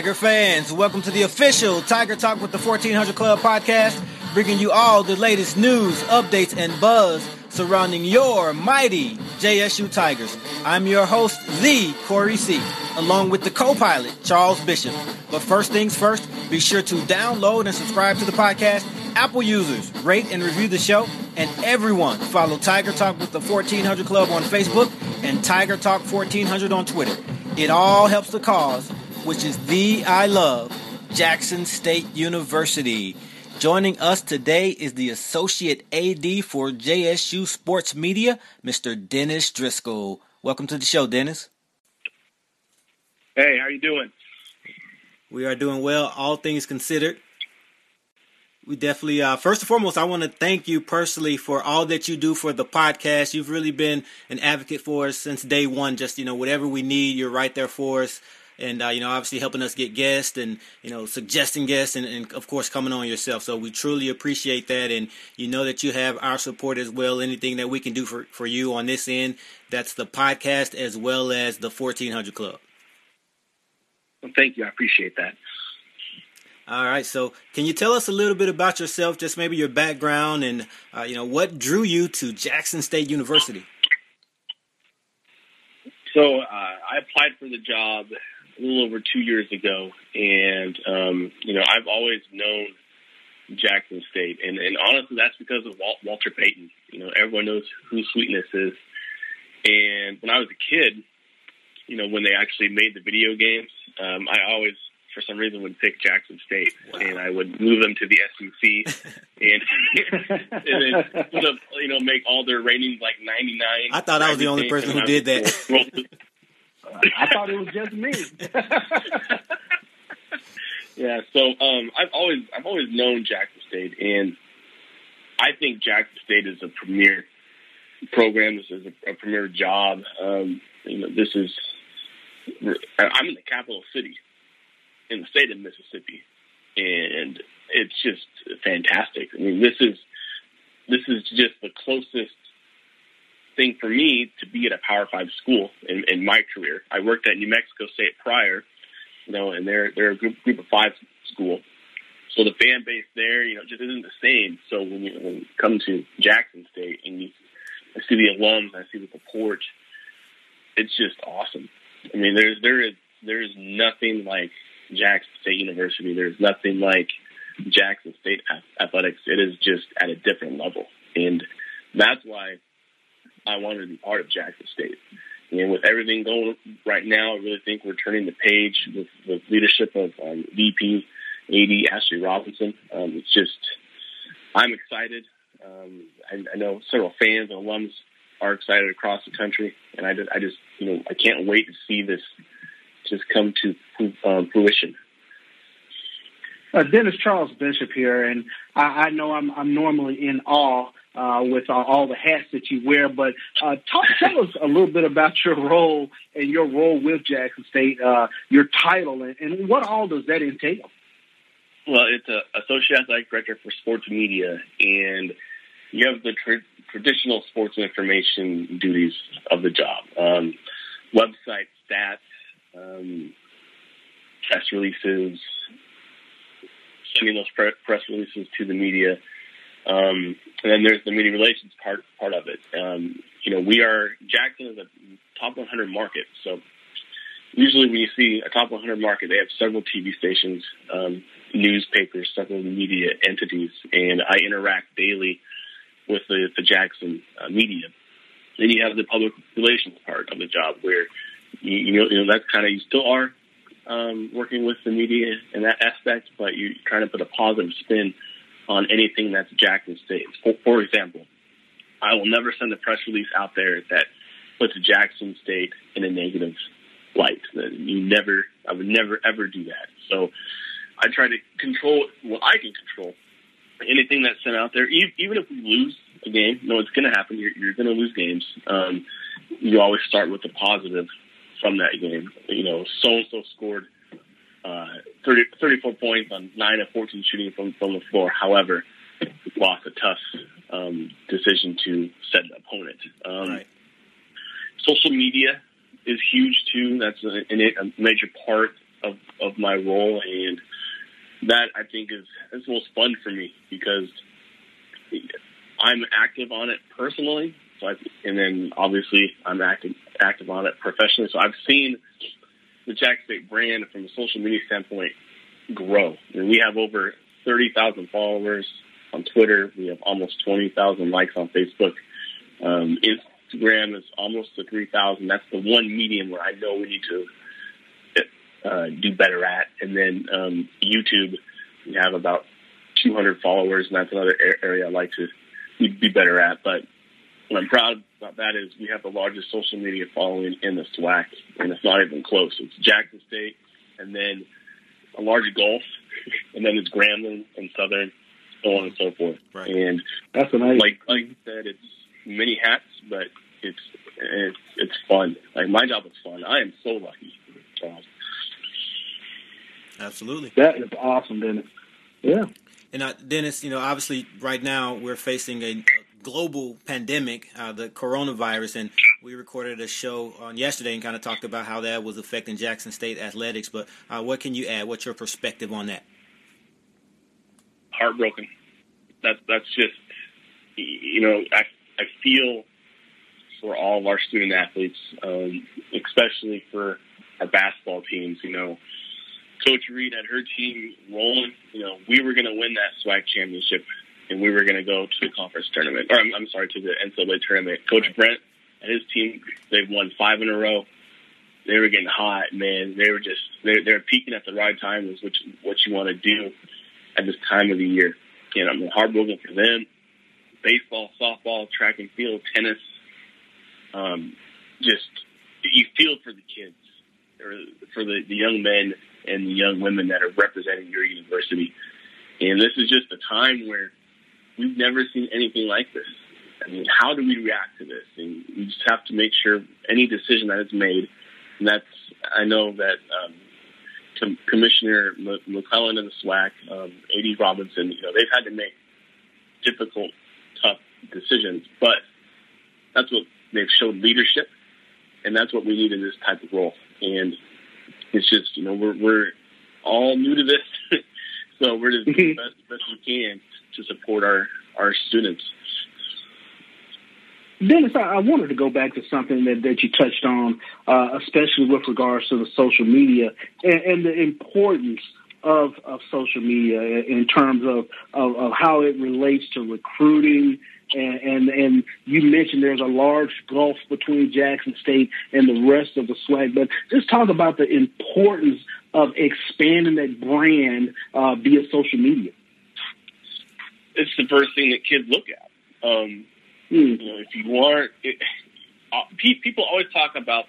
Tiger fans, welcome to the official Tiger Talk with the 1400 Club podcast, bringing you all the latest news, updates, and buzz surrounding your mighty JSU Tigers. I'm your host, the Corey C., along with the co-pilot, Charles Bishop. But first things first, be sure to download and subscribe to the podcast. Apple users, rate and review the show, and everyone follow Tiger Talk with the 1400 Club on Facebook and Tiger Talk 1400 on Twitter. It all helps the cause, which is the I love Jackson State University. Joining us today is the Associate AD for JSU Sports Media, Mr. Dennis Driscoll. Welcome to the show, Dennis. Hey, how you doing? We are doing well, all things considered. We definitely, uh, first and foremost, I want to thank you personally for all that you do for the podcast. You've really been an advocate for us since day one. Just, you know, whatever we need, you're right there for us and uh, you know obviously helping us get guests and you know suggesting guests and, and, of course coming on yourself. So we truly appreciate that and you know that you have our support as well. Anything that we can do for, for you on this end that's the podcast as well as the 1400 club. Well, thank you. I appreciate that. All right. So can you tell us a little bit about yourself just maybe your background and uh, you know what drew you to jackson state university? So uh, I applied for the job a little over two years ago, and um, you know I've always known Jackson State, and, and honestly, that's because of Walt, Walter Payton. You know, everyone knows who Sweetness is, and when I was a kid, you know, when they actually made the video games, um, I always for some reason would pick Jackson State, wow. and I would move them to the SEC, and, and then you know make all their ratings like ninety nine. I thought I was the only person who did that. I thought it was just me. yeah, so um, I've always I've always known Jackson State, and I think Jackson State is a premier program. This is a, a premier job. Um, you know, this is I'm in the capital city in the state of Mississippi, and it's just fantastic. I mean, this is this is just the closest thing for me to be at a Power Five school in, in my career. I worked at New Mexico State prior, you know, and they're they're a group group of five school. So the fan base there, you know, just isn't the same. So when you, when you come to Jackson State and you I see the alums, I see the support, it's just awesome. I mean, there's there is there is nothing like Jackson State University. There's nothing like Jackson State athletics. It is just at a different level, and that's why I wanted to be part of Jackson State. And with everything going right now, I really think we're turning the page with the leadership of um, VP AD Ashley Robinson. Um, it's just, I'm excited. Um, I, I know several fans and alums are excited across the country, and I just, I just, you know, I can't wait to see this just come to um, fruition. Uh, Dennis Charles Bishop here, and I, I know I'm, I'm normally in awe uh, with uh, all the hats that you wear. But uh, talk, tell us a little bit about your role and your role with Jackson State, uh, your title, and, and, what all does that entail? Well, it's a associate athletic director for sports media, and you have the tra- traditional sports information duties of the job: um, website stats, um, press releases, sending those pre- press releases to the media. Um, and then there's the media relations part part of it. Um, you know, we are Jackson is a top 100 market, so usually when you see a top 100 market, they have several TV stations, um, newspapers, several media entities, and I interact daily with the, the Jackson uh, media. Then you have the public relations part of the job, where you, you know, you know that's kind of you still are um, working with the media in that aspect, but you're trying to put a positive spin on anything that's Jackson State. For, for example, I will never send a press release out there that puts Jackson State in a negative light. You never, I would never ever do that. So I try to control what I can control. Anything that's sent out there, even if we lose a game, no, it's going to happen. You're, you're going to lose games. Um, you always start with the positive from that game. You know, so and so scored uh, 30, 34 points on 9 of 14 shooting from, from the floor. However, lost a tough um, decision to set an opponent. Um, right. Social media is huge too. That's a, a major part of, of my role, and that I think is is most fun for me because I'm active on it personally. So I, and then obviously I'm active active on it professionally. So I've seen the Jack State brand from a social media standpoint grow. And we have over 30,000 followers on Twitter. We have almost 20,000 likes on Facebook. Um, Instagram is almost to 3,000. That's the one medium where I know we need to uh, do better at. And then um, YouTube, we have about 200 followers, and that's another area I like to be better at. But what I'm proud about that is we have the largest social media following in the SWAC, and it's not even close. It's Jackson State, and then a large Gulf, and then it's Grambling and Southern, so on and so forth. Right. And That's what I like like you said, it's many hats, but it's it's it's fun. Like my job is fun. I am so lucky. Charles. Absolutely. that is awesome, Dennis. Yeah. And uh, Dennis, you know, obviously, right now we're facing a global pandemic, uh, the coronavirus, and we recorded a show on yesterday and kind of talked about how that was affecting Jackson State athletics. But uh, what can you add? What's your perspective on that? Heartbroken. That's that's just you know I I feel for all of our student athletes, um, especially for our basketball teams. You know, Coach Reed had her team rolling. You know, we were going to win that SWAC championship, and we were going to go to the conference tournament. Or I'm, I'm sorry, to the NCAA tournament. Coach Brent and his team, they've won five in a row. They were getting hot, man. They were just they're they're peaking at the right time. Is what you, what you want to do at this time of the year. And I'm heartbroken for them. Baseball, softball, track and field, tennis. Um, just you feel for the kids, or for the, the young men and the young women that are representing your university. And this is just a time where we've never seen anything like this. I mean, how do we react to this? And we just have to make sure any decision that is made, and that's, I know that um, Com- Commissioner McClelland and the SWAC, um, A.D. Robinson, you know, they've had to make difficult, tough decisions, but that's what they've showed leadership, and that's what we need in this type of role. And it's just, you know, we're, we're all new to this, so we're just doing the best, best we can to support our, our students. Dennis, I, I wanted to go back to something that, that you touched on, uh, especially with regards to the social media and, and the importance of, of social media in terms of, of, of how it relates to recruiting. And, and and you mentioned there's a large gulf between Jackson State and the rest of the SWAC, but just talk about the importance of expanding that brand uh, via social media. It's the first thing that kids look at. Um, Hmm. you know, if you aren't, it, uh, pe- people always talk about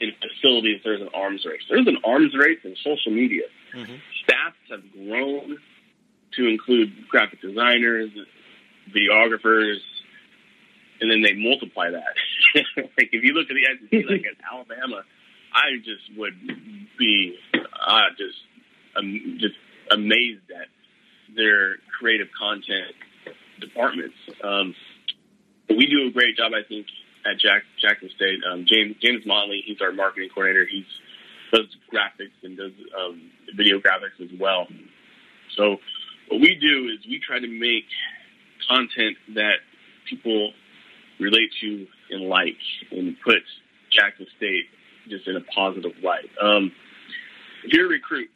in facilities there's an arms race. There's an arms race in social media. Mm-hmm. Staffs have grown to include graphic designers, videographers, and then they multiply that. like if you look at the SEC, like at Alabama, I just would be uh, just um, just amazed at their creative content departments. Um, we do a great job, I think, at Jack Jackson State. Um, James James Motley, he's our marketing coordinator. He does graphics and does um, video graphics as well. So what we do is we try to make content that people relate to and like, and put Jackson State just in a positive light. Um, if you're a recruit,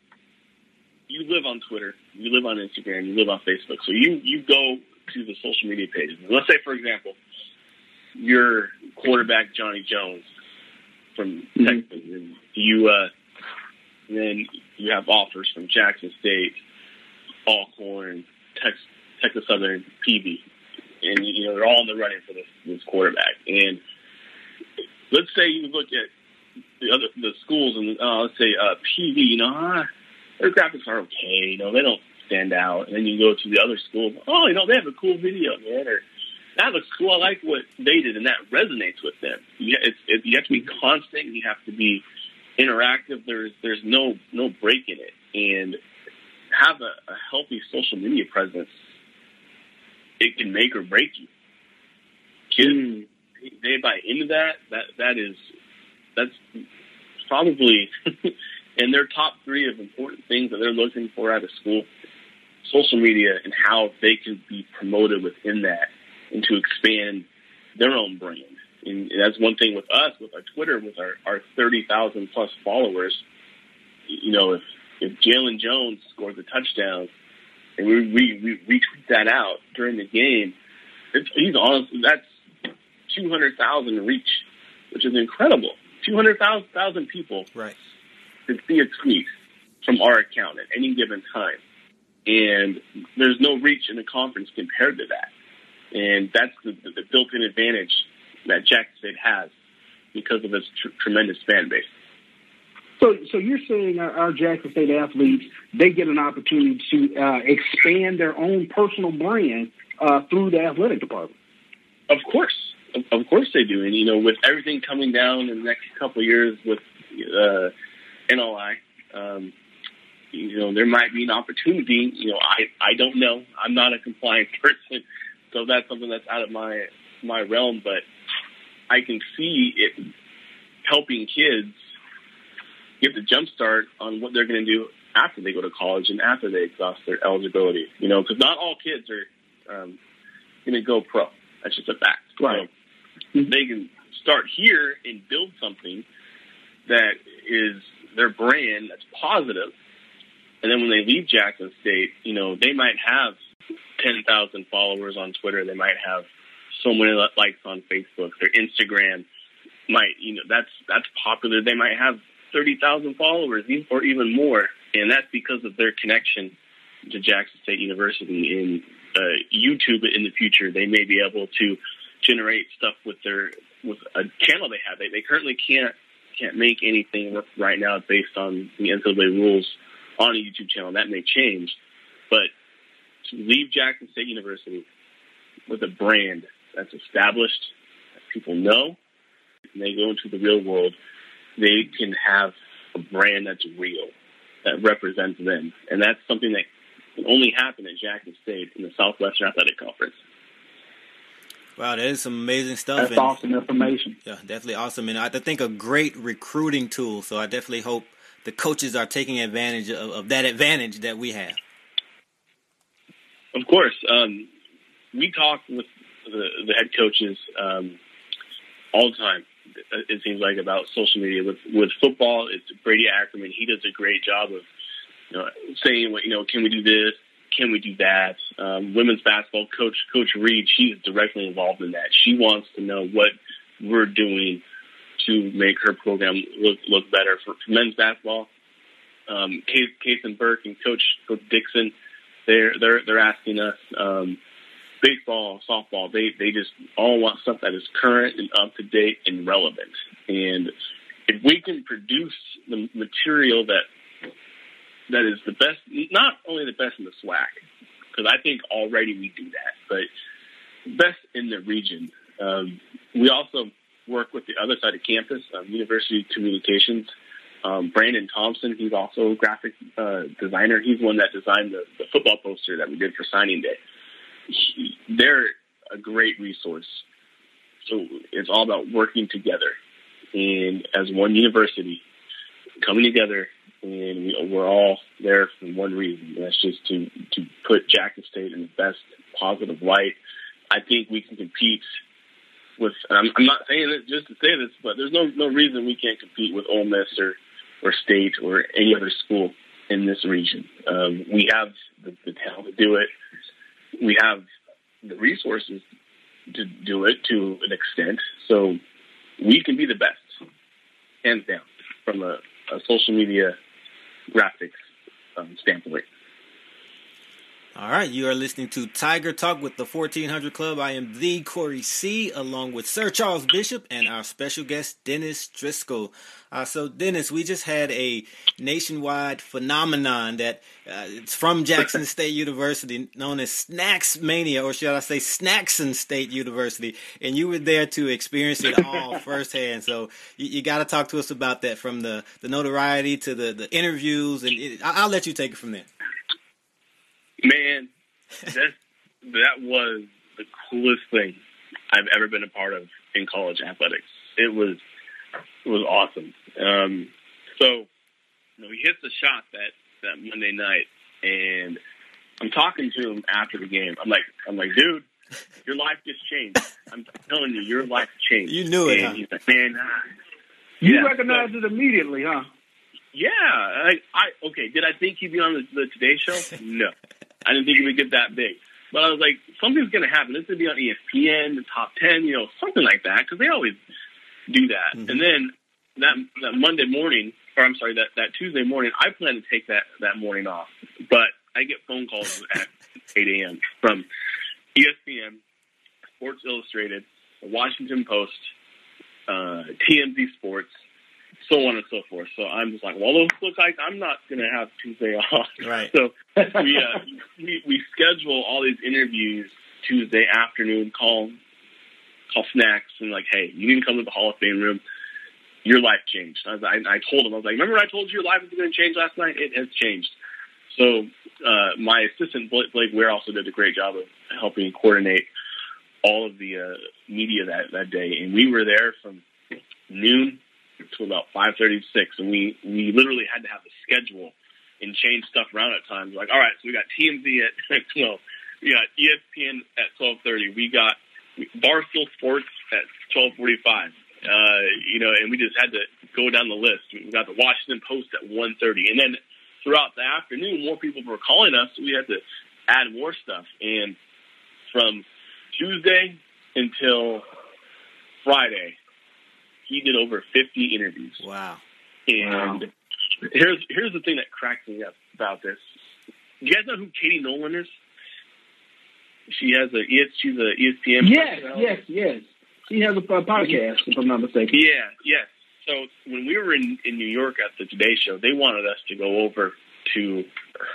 you live on Twitter, you live on Instagram, you live on Facebook. So you you go to the social media pages. Let's say, for example, your quarterback Johnny Jones from Mhm. Texas, and you uh, and then you have offers from Jackson State, Alcorn, Texas, Texas Southern, PV, and you know they're all in the running for this this quarterback. And let's say you look at the other the schools and uh, let's say uh, PV, you know, uh, their graphics are okay, you know, they don't stand out. And then you go to the other schools, oh, you know, they have a cool video, man, or that looks cool. I like what they did, and that resonates with them. You, it's, it, you have to be constant. You have to be interactive. There's there's no no break in it, and have a, a healthy social media presence. It can make or break you. Kids, hmm. they buy into that. That that is that's probably And their top three of important things that they're looking for out of school, social media and how they can be promoted within that and to expand their own brand. And that's one thing with us, with our Twitter, with our, our 30,000 plus followers. You know, if, if Jalen Jones scores a touchdown and we, we, we retweet that out during the game, it's, he's on, that's 200,000 reach, which is incredible. 200,000 people right. Can see a tweet from our account at any given time. And there's no reach in the conference compared to that. And that's the, the, built-in advantage that Jackson State has because of its tr- tremendous fan base. So, so you're saying our, our Jackson State athletes they get an opportunity to uh, expand their own personal brand uh, through the athletic department? Of course, of, of, course they do. And you know, with everything coming down in the next couple of years with uh, NIL, um, you know, there might be an opportunity. You know, I I don't know. I'm not a compliant person, so that's something that's out of my my realm. But I can see it helping kids get the jump start on what they're going to do after they go to college and after they exhaust their eligibility. You know, because not all kids are um, going to go pro. That's just a fact. Right. So they can start here and build something that is their brand that's positive. And then when they leave Jackson State, you know, they might have 10,000 followers on Twitter. They might have so many likes on Facebook. Their Instagram might, you know, that's that's popular. They might have thirty thousand followers or even more, and that's because of their connection to Jackson State University. In uh, YouTube in the future, they may be able to generate stuff with their with a channel they have. They, they currently can't can't make anything right now based on the NCAA rules on a YouTube channel. That may change, but to leave Jackson State University with a brand that's established, that people know, and they go into the real world, they can have a brand that's real, that represents them. And that's something that can only happen at Jackson State in the Southwestern Athletic Conference. Wow, that is some amazing stuff. That's and, awesome information. Yeah, definitely awesome. And I think a great recruiting tool. So I definitely hope the coaches are taking advantage of, of that advantage that we have. Of course. Um, we talk with the, the head coaches um, all the time. It seems like about social media with with football. It's Brady Ackerman. He does a great job of you know saying what you know. Can we do this? Can we do that? Um, women's basketball coach Coach Reed. She's directly involved in that. She wants to know what we're doing to make her program look look better for, men's basketball. Um, Case, Case and Burke and Coach Coach Dixon, they're they're they're asking us. Um, baseball, softball, they they just all want stuff that is current and up to date and relevant. And if we can produce the material that that is the best, not only the best in the SWAC, because I think already we do that, but best in the region. Um, we also work with the other side of campus, um, University Communications. Um, Brandon Thompson, he's also a graphic uh, designer. He's one that designed the, the football poster that we did for signing day they're a great resource. So it's all about working together and as one university coming together and we, we're all there for one reason. And that's just to, to put Jackson State in the best positive light. I think we can compete with, I'm, I'm not saying it just to say this, but there's no, no reason we can't compete with Ole Miss or, or State or any other school in this region. Um, we have the, the talent to do it we have the resources to do it to an extent. So we can be the best, hands down, from a, a social media graphics um, standpoint. All right, you are listening to Tiger Talk with the 1400 Club. I am the Corey C, along with Sir Charles Bishop and our special guest, Dennis Driscoll. Uh, so, Dennis, we just had a nationwide phenomenon that uh, it's from Jackson State University, known as Snacks Mania, or should I say Snacks Snackson State University, and you were there to experience it all firsthand. So, you, you got to talk to us about that, from the, the notoriety to the, the interviews, and it, I'll let you take it from there. Man, that that was the coolest thing I've ever been a part of in college athletics. It was it was awesome. Um, so you know, he hits the shot that that Monday night, and I'm talking to him after the game. I'm like, I'm like, dude, your life just changed. I'm telling you, your life changed. You knew it, And huh? he's like, man, ah." You Yeah, recognized it immediately, huh? yeah. I, I okay. Did I think he'd be on the, the Today Show? No, I didn't think it would get that big. But I was like, something's going to happen. This is going to be on ESPN, the top ten, you know, something like that, because they always do that. Mhm. And then that that Monday morning, or I'm sorry, that that Tuesday morning, I plan to take that that morning off, but I get phone calls at 8 a.m. from ESPN, Sports Illustrated, the Washington Post, uh, TMZ Sports, so on and so forth. So I'm just like, well, those look like I'm not going to have Tuesday off. Right. So we, uh, we we schedule all these interviews Tuesday afternoon. Call call snacks and like, hey, you need to come to the Hall of Fame room. Your life changed. I, was, I, I told him, I was like, remember I told you your life was going to change last night? It has changed. So uh, my assistant Blake, Blake Ware also did a great job of helping coordinate all of the uh, media that that day, and we were there from noon to about five thirty six, and we we literally had to have a schedule and change stuff around at times. Like, all right, so we got TMZ at twelve, we got ESPN at twelve thirty, we got Barstool Sports at twelve forty five. Uh, you know, and we just had to go down the list. We got the Washington Post at one thirty, and then throughout the afternoon, more people were calling us. So we had to add more stuff, and from Tuesday until Friday, he did over 50 interviews. Wow. And Wow. here's here's the thing that cracks me up about this. Do You guys know who Katie Nolan is? She has a ES, she's a ESPN. Yes, yes, yes. He has a podcast, if I'm not mistaken. Yeah, yes. So when we were in, in New York at the Today Show, they wanted us to go over to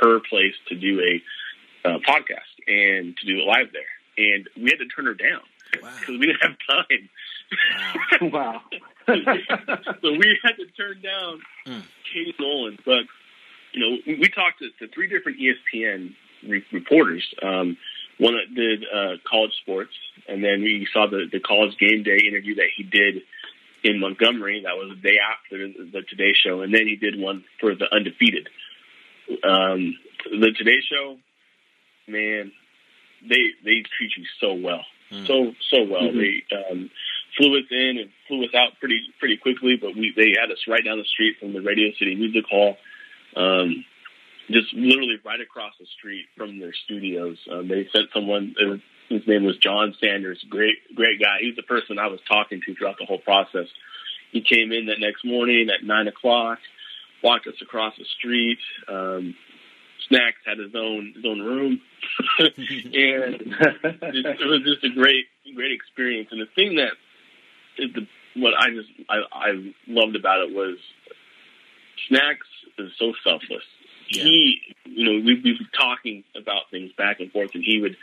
her place to do a uh, podcast and to do it live there, and we had to turn her down Wow. because we didn't have time. Wow. wow. so we had to turn down Mm. Katie Nolan. But you know, we, we talked to, to three different ESPN re- reporters. Um, one that did uh, college sports, and then we saw the the college game day interview that he did in Montgomery. That was the day after the, the Today Show, and then he did one for the undefeated. Um, the Today Show, man, they they treat you so well, Mm. so so well. Mhm. They um, flew us in and flew us out pretty pretty quickly, but we they had us right down the street from the Radio City Music Hall, um, just literally right across the street from their studios. Um, they sent someone. Was, his name was John Sanders. Great great guy. He was the person I was talking to throughout the whole process. He came in that next morning at nine o'clock, walked us across the street. Um, Snacks had his own his own room, and it, it was just a great great experience. And the thing that is the what I just I, I loved about it was Snacks is so selfless. Yeah. He, you know, we'd be talking about things back and forth, and he would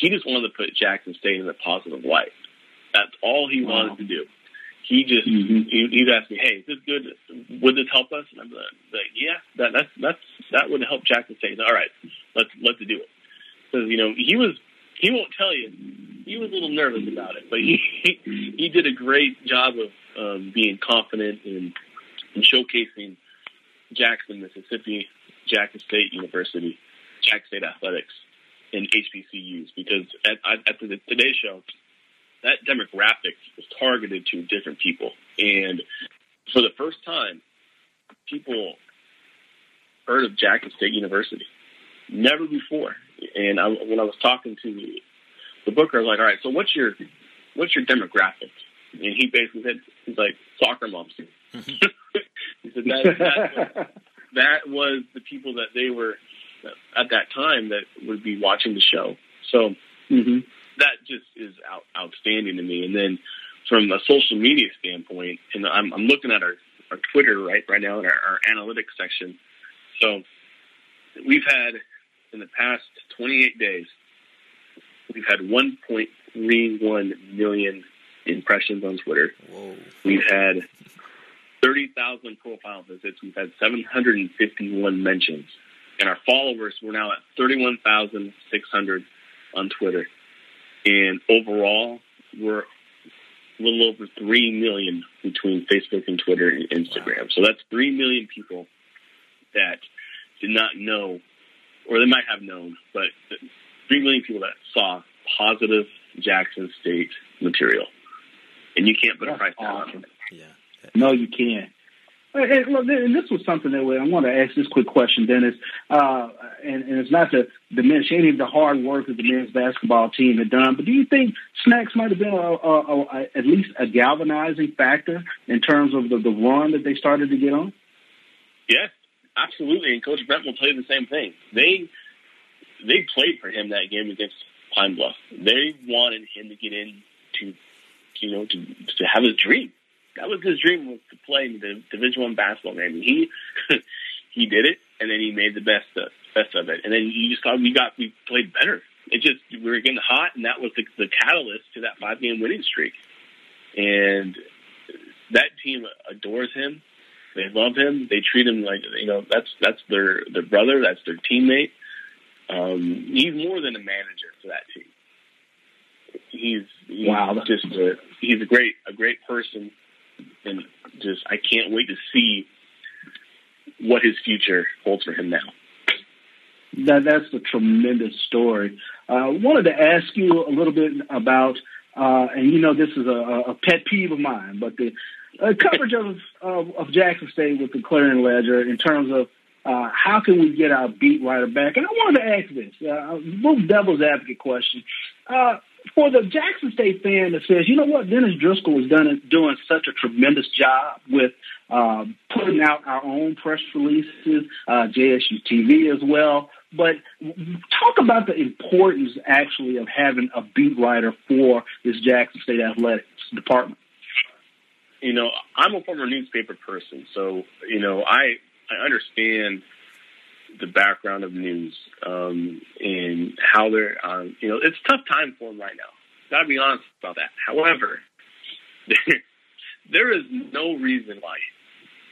he just wanted to put Jackson State in a positive light. That's all he Wow. wanted to do. He just Mhm. he, he'd ask me, "Hey, is this good? Would this help us?" And I'm like, like, "Yeah, that that's that's that would help Jackson State." All right, let's let's do it. Because you know he was he won't tell you he was a little nervous about it, but he he, did a great job of um, being confident and, and showcasing Jackson, Mississippi, Jackson State University, Jack State athletics, and HBCUs. Because at at, at the Today Show, that demographic was targeted to different people, and for the first time, people heard of Jackson State University. Never before. And I, when I was talking to the booker, was like, "All right, so what's your what's your demographic?" And he basically said, "He's like soccer moms." he said that, that that was the people that they were at that time that would be watching the show. So hmm that just is out, outstanding to me. And then from a social media standpoint, and I'm, I'm looking at our, our Twitter right right now in our, our analytics section. So we've had in the past 28 days, had 1.31 million impressions on Twitter. Whoa. We've had 30,000 profile visits. We've had 751 mentions. And our followers, we're now at 31,600 on Twitter. And overall, we're a little over 3 million between Facebook and Twitter and Instagram. So that's 3 million people that did not know, or they might have known, but three million people that saw positive Jackson State material, and you can't put That's a price awesome. on it. Yeah. No, you can't. And, and this was something that I want to ask this quick question, Dennis. Uh, and, and, it's not to diminish any of the hard work that the men's basketball team had done, but do you think snacks might have been a, a, a, at least a galvanizing factor in terms of the, the run that they started to get on? Yes, absolutely. And Coach Brent will tell you the same thing. They they played for him that game against Pine Bluff. They wanted him to get in to, you know, to to have his dream that was his dream was to play in the Division One basketball game. He he did it, and then he made the best of, best of it. And then you just thought we got we played better. It just we were getting hot, and that was the, the catalyst to that five game winning streak. And that team adores him. They love him. They treat him like you know that's that's their their brother. That's their teammate. Um, he's more than a manager for that team. He's, he's wow. just a, he's a great a great person and just I can't wait to see what his future holds for him now. That that's a tremendous story. I uh, wanted to ask you a little bit about, uh, and you know this is a, a pet peeve of mine, but the uh, coverage of, of, of Jackson State with the Clarion Ledger in terms of uh, how can we get our beat writer back? And I wanted to ask this, uh, little devil's advocate question. Uh, for the Jackson State fan that says, you know what, Dennis Driscoll is done doing such a tremendous job with uh, putting out our own press releases, uh, JSU TV as well. But talk about the importance actually of having a beat writer for this Jackson State athletics department. You know, I'm a former newspaper person, so you know I I understand the background of news um, and how they're, um, you know, it's tough time for them right now. Got to be honest about that. However, there is no reason why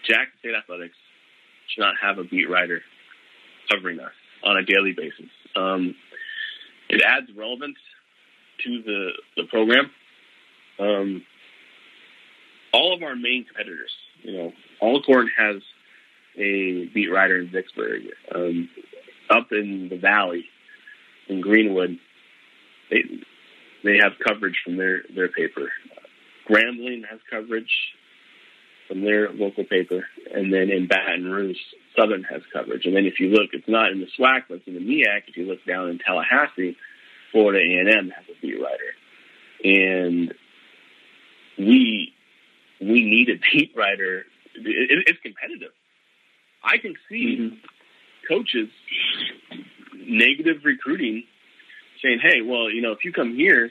Jackson State Athletics should not have a beat writer covering us on a daily basis. Um, it adds relevance to the the program. Um, all of our main competitors, you know, Alcorn has a beat writer in Vicksburg. Um, up in the valley, in Greenwood, they they have coverage from their their paper. Grambling has coverage from their local paper, and then in Baton Rouge, Southern has coverage. And then if you look, it's not in the SWAC, but it's in the MEAC. If you look down in Tallahassee, Florida A&M has a beat writer, and we we need a beat writer. It, it's competitive. I can see mm-hmm. coaches negative recruiting saying, hey, well, you know, if you come here,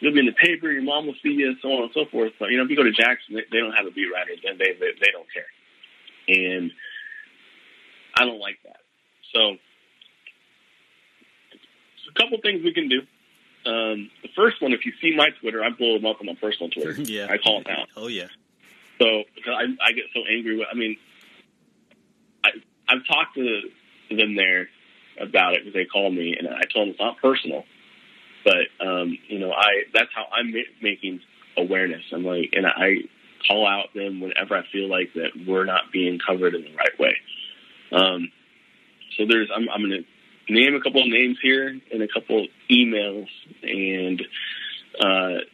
you'll be in the paper, your mom will see you, so on and so forth. But, you know, if you go to Jackson, they, they don't have a beat writer, then they, they, they don't care. And I don't like that. So, a couple things we can do. Um, the first one, if you see my Twitter, I blow them up on my personal Twitter. yeah. I call them out. Oh, yeah. So I, I get so angry. With, I mean, I've talked to them there about it because they called me and I told them it's not personal, but um, you know, I that's how I'm ma- making awareness. I'm like, and I call out them whenever I feel like that we're not being covered in the right way. Um, so there's, I'm, I'm going to name a couple of names here and a couple of emails. And uh,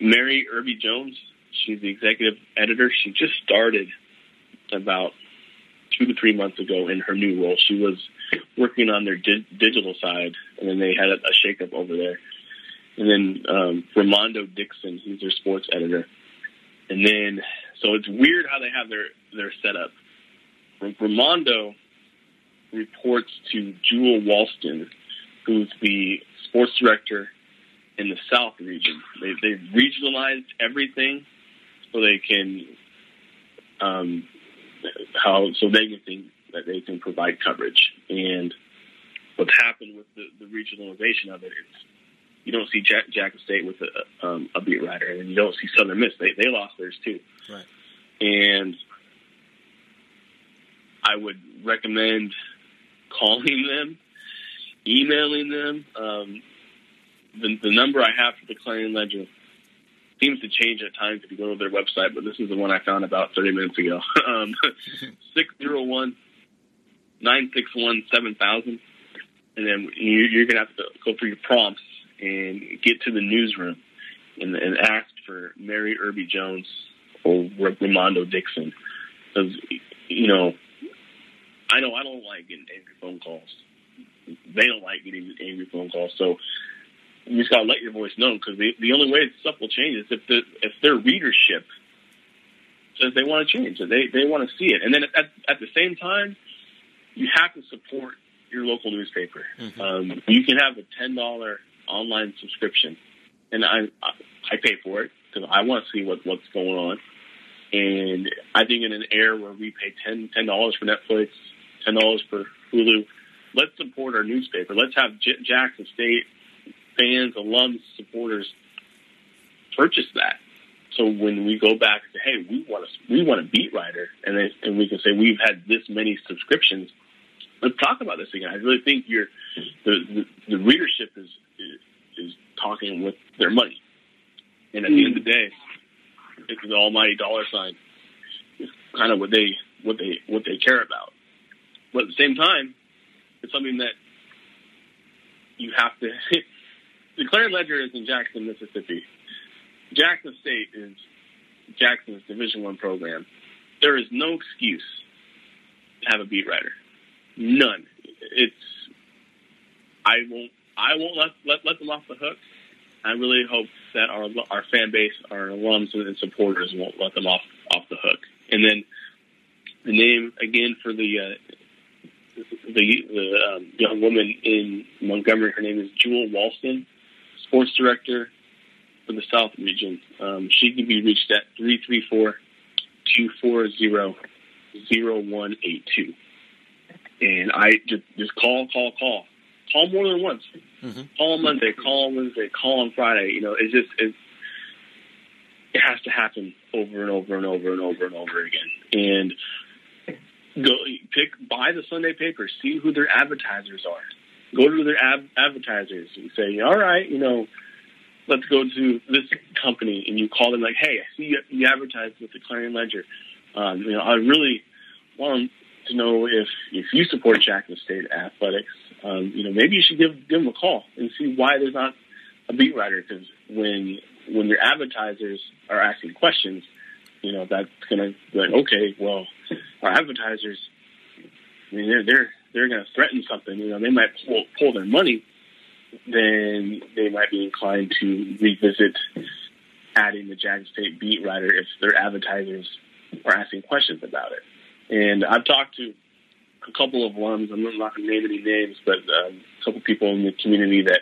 Mary Irby Jones, she's the executive editor. She just started about two to three months ago in her new role. She was working on their di- digital side, and then they had a, a shakeup over there. And then um, Ramondo Dixon, he's their sports editor. And then, so it's weird how they have their their setup. Ramondo reports to Jewel Walston, who's the sports director in the South region. They, they've regionalized everything so they can um, how so they can think that they can provide coverage. And what's happened with the, the regionalization of it is you don't see Jack, Jackson State with a, um, a beat writer, and you don't see Southern Miss. They they lost theirs too. Right. And I would recommend calling them, emailing them. Um, the, the number I have for the Clarion Ledger seems to change at times if you go to their website, but this is the one I found about 30 minutes ago. um, 601 nine six one seven thousand, and then you, you're gonna have to go through your prompts and get to the newsroom and, and ask for Mary Irby Jones or Ramondo Dixon, because you know, I know I don't like getting angry phone calls. They don't like getting angry phone calls, so you just gotta let your voice known because the the only way stuff will change is if the if their readership says they want to change it, they they want to see it, and then at at the same time, you have to support your local newspaper. Mm-hmm. Um, you can have a ten dollar online subscription, and I I pay for it because I want to see what what's going on. And I think in an era where we pay ten ten dollars for Netflix, ten dollars for Hulu, let's support our newspaper. Let's have J- Jackson State fans, alums, supporters purchase that. So when we go back and say, "Hey, we want to we want a beat writer," and then, and we can say we've had this many subscriptions, let's talk about this again. I really think you're the the, the readership is, is, is talking with their money, and at mm. the end of the day, it's the almighty dollar sign. It's kind of what they what they what they care about. But at the same time, it's something that you have to the Clarion Ledger is in Jackson, Mississippi. Jackson State is Jackson's Division One program. There is no excuse to have a beat writer. None. It's I won't I won't let let, let them off the hook. I really hope that our our fan base, our alums and supporters won't let them off off the hook. And then the name again for the uh, the, the um, young woman in Montgomery. Her name is Jewel Walston sports director for the South region. Um, she can be reached at 334 240 0182. And I just, just call, call, call. Call more than once. Mm-hmm. Call on Monday, call on Wednesday, call on Friday. You know, it's just, it's, it has to happen over and over and over and over and over again. And go pick, buy the Sunday paper, see who their advertisers are go to their ab- advertisers and say, all right, you know, let's go to this company, and you call them like, hey, I see you, you advertise with the Clarion Ledger. Um, you know, I really want to know if if you support Jackson State athletics. Um, you know, maybe you should give give them a call and see why there's not a beat writer. Because when when your advertisers are asking questions, you know that's going to be like, okay, well, our advertisers, I mean, they're they're they're going to threaten something, you know, they might pull, pull their money, then they might be inclined to revisit adding the Jackson State beat writer if their advertisers are asking questions about it. And I've talked to a couple of alums. I'm not going to name any names, but um, a couple people in the community that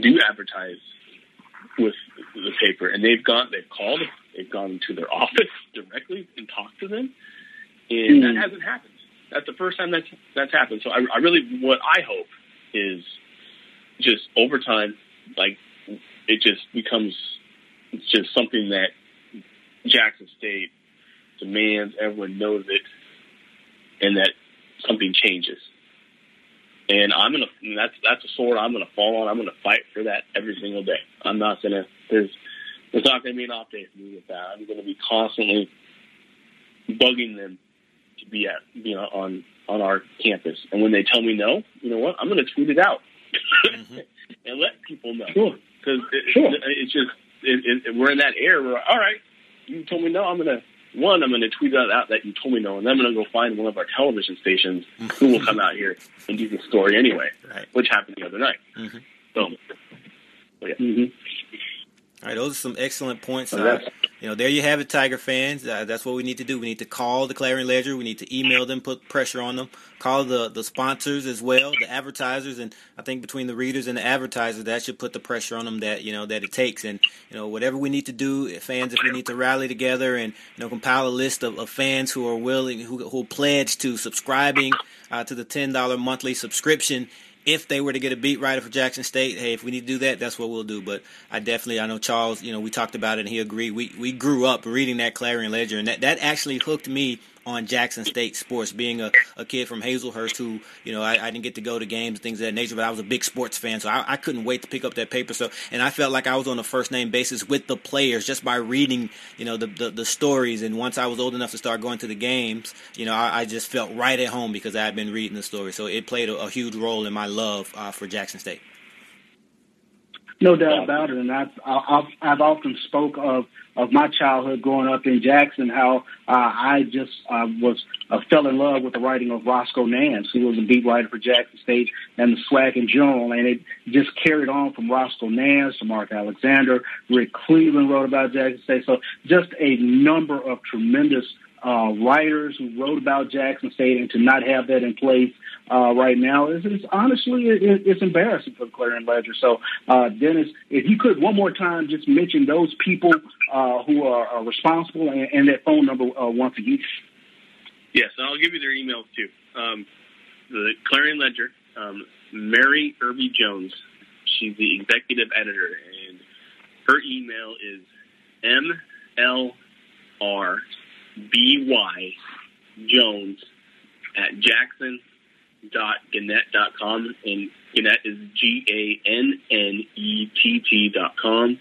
do advertise with the paper, and they've gone, they've called, they've gone to their office directly and talked to them, and mm. that hasn't happened. That's the first time that's that's happened. So I, I really, what I hope is just over time, like it just becomes just something that Jackson State demands, everyone knows it, and that something changes. And I'm gonna that's that's a sword I'm gonna fall on. I'm gonna fight for that every single day. I'm not gonna there's there's not gonna be an off day for me with that. I'm gonna be constantly bugging them to be at, you know, on on our campus. And when they tell me no, you know what? I'm going to tweet it out mm-hmm. and let people know. Sure. Because it, sure. it, it's just it, it, we're in that era where all right, you told me no, I'm going to one, I'm going to tweet out, out that you told me no, and then I'm going to go find one of our television stations who will come out here and do the story anyway, right. which happened the other night. Mm-hmm. So, yeah. Mm-hmm. All right, those are some excellent points. Uh, you know, there you have it, Tiger fans. Uh, that's what we need to do. We need to call the Clarion Ledger. We need to email them, put pressure on them. Call the the sponsors as well, the advertisers, and I think between the readers and the advertisers, that should put the pressure on them that you know that it takes. And you know, whatever we need to do, fans, if we need to rally together and you know compile a list of, of fans who are willing, who who pledge to subscribing uh, to the ten dollar monthly subscription if they were to get a beat writer for Jackson State, hey, if we need to do that, that's what we'll do. But I definitely, I know Charles, you know, we talked about it and he agreed. We we grew up reading that Clarion Ledger, and that, that actually hooked me on Jackson State sports. Being a, a kid from Hazlehurst who, you know, I, I didn't get to go to games, things of that nature, but I was a big sports fan, so I, I couldn't wait to pick up that paper. So, and I felt like I was on a first name basis with the players just by reading, you know, the, the, the stories. And once I was old enough to start going to the games, you know, I, I just felt right at home because I had been reading the story. So it played a, a huge role in my love uh, for Jackson State. No doubt about it, and I've I've, I've often spoke of of my childhood growing up in Jackson, how uh, I just uh, was uh, fell in love with the writing of Roscoe Nance, who was a beat writer for Jackson State and the SWAC in general, and it just carried on from Roscoe Nance to Mark Alexander. Rick Cleveland wrote about Jackson State, so just a number of tremendous uh, writers who wrote about Jackson State, and to not have that in place uh, right now is, is honestly it, it's embarrassing for the Clarion Ledger. So, uh, Dennis, if you could one more time just mention those people uh, who are, are responsible and, and, that phone number uh, once again. Yes, I'll give you their emails too. Um, the Clarion Ledger, um, Mary Irby Jones. She's the executive editor, and her email is mlr B-Y Jones at Jackson dot Gannett dot com and Gannett is G A N N E T T dot com.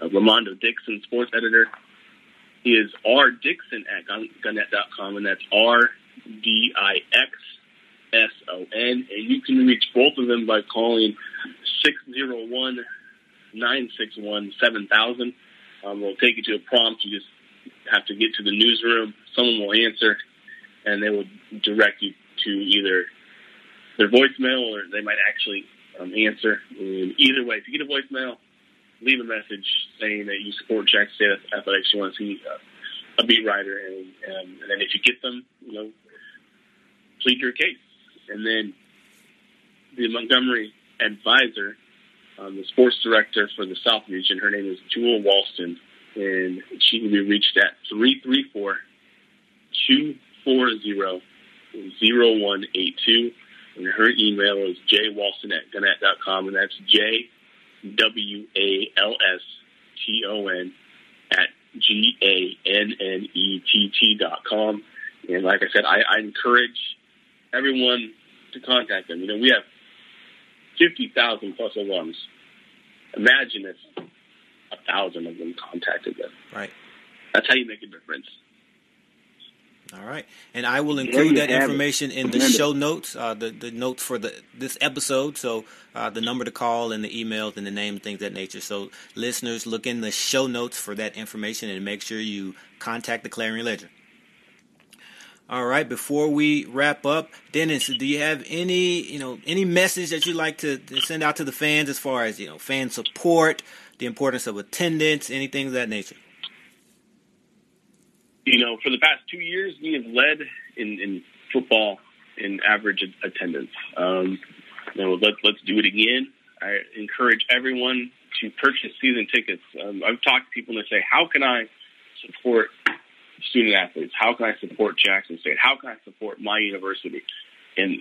Uh, Ramondo Dixon, sports editor. He is R Dixon at Gannett dot com, and that's R D I X S O N. And you can reach both of them by calling 601 961 7000. Um, we'll take you to a prompt. You just have to get to the newsroom. Someone will answer, and they will direct you to either their voicemail or they might actually um, answer. And either way, if you get a voicemail, leave a message saying that you support Jack State Athletics. You want to see uh, a beat writer, and, um, and then if you get them, you know, plead your case. And then the Montgomery Advertiser, um, the sports director for the South region, her name is Jewel Walston and she can be reached at 334 240 0182. And her email is jwalston at gannett.com, and that's J W A L S T O N at G A N N E T T dot com. And like I said, I, I encourage everyone to contact them. You know, we have 50,000 plus alums. Imagine if a thousand of them contacted them. Right. That's how you make a difference. All right, and I will include that information it. in the show notes, uh, the the notes for the this episode. So uh, the number to call and the emails and the name, things that nature. So listeners, look in the show notes for that information and make sure you contact the Clarion Ledger. All right, before we wrap up, Dennis, do you have any you know any message that you'd like to, to send out to the fans as far as you know fan support? The importance of attendance, anything of that nature? You know, for the past two years, we have led in, in football in average attendance. Um, you know, let, let's do it again. I encourage everyone to purchase season tickets. Um, I've talked to people and they say, "How can I support student athletes? How can I support Jackson State? How can I support my university?" And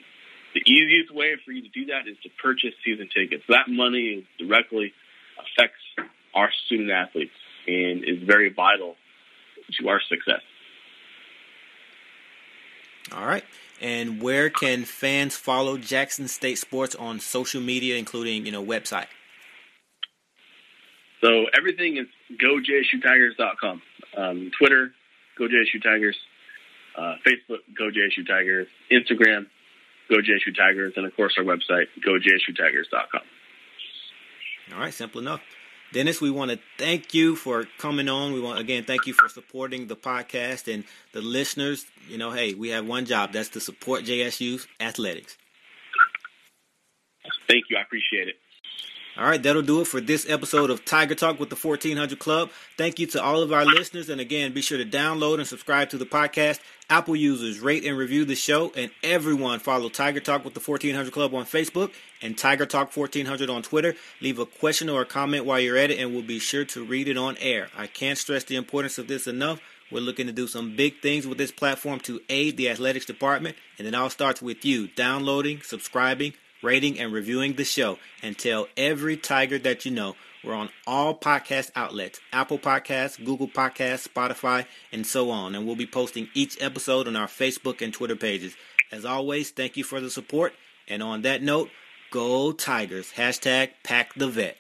the easiest way for you to do that is to purchase season tickets. That money is directly affects our student athletes and is very vital to our success. All right. And where can fans follow Jackson State Sports on social media, including, you know, website? So everything is gojsutigers.com. Um, Twitter, GoJSU Tigers. Uh, Facebook, GoJSU Tigers. Instagram, GoJSU Tigers. And, of course, our website, gojsutigers.com. All right, simple enough. Dennis, we want to thank you for coming on. We want again thank you for supporting the podcast and the listeners. You know, hey, we have one job that's to support JSU athletics. Thank you. I appreciate it. All right, that'll do it for this episode of Tiger Talk with the 1400 Club. Thank you to all of our listeners. And again, be sure to download and subscribe to the podcast. Apple users rate and review the show. And everyone follow Tiger Talk with the 1400 Club on Facebook and Tiger Talk 1400 on Twitter. Leave a question or a comment while you're at it, and we'll be sure to read it on air. I can't stress the importance of this enough. We're looking to do some big things with this platform to aid the athletics department. And it all starts with you downloading, subscribing, rating, and reviewing the show. And tell every Tiger that you know. We're on all podcast outlets Apple Podcasts, Google Podcasts, Spotify, and so on. And we'll be posting each episode on our Facebook and Twitter pages. As always, thank you for the support. And on that note, go Tigers. Hashtag pack the vet.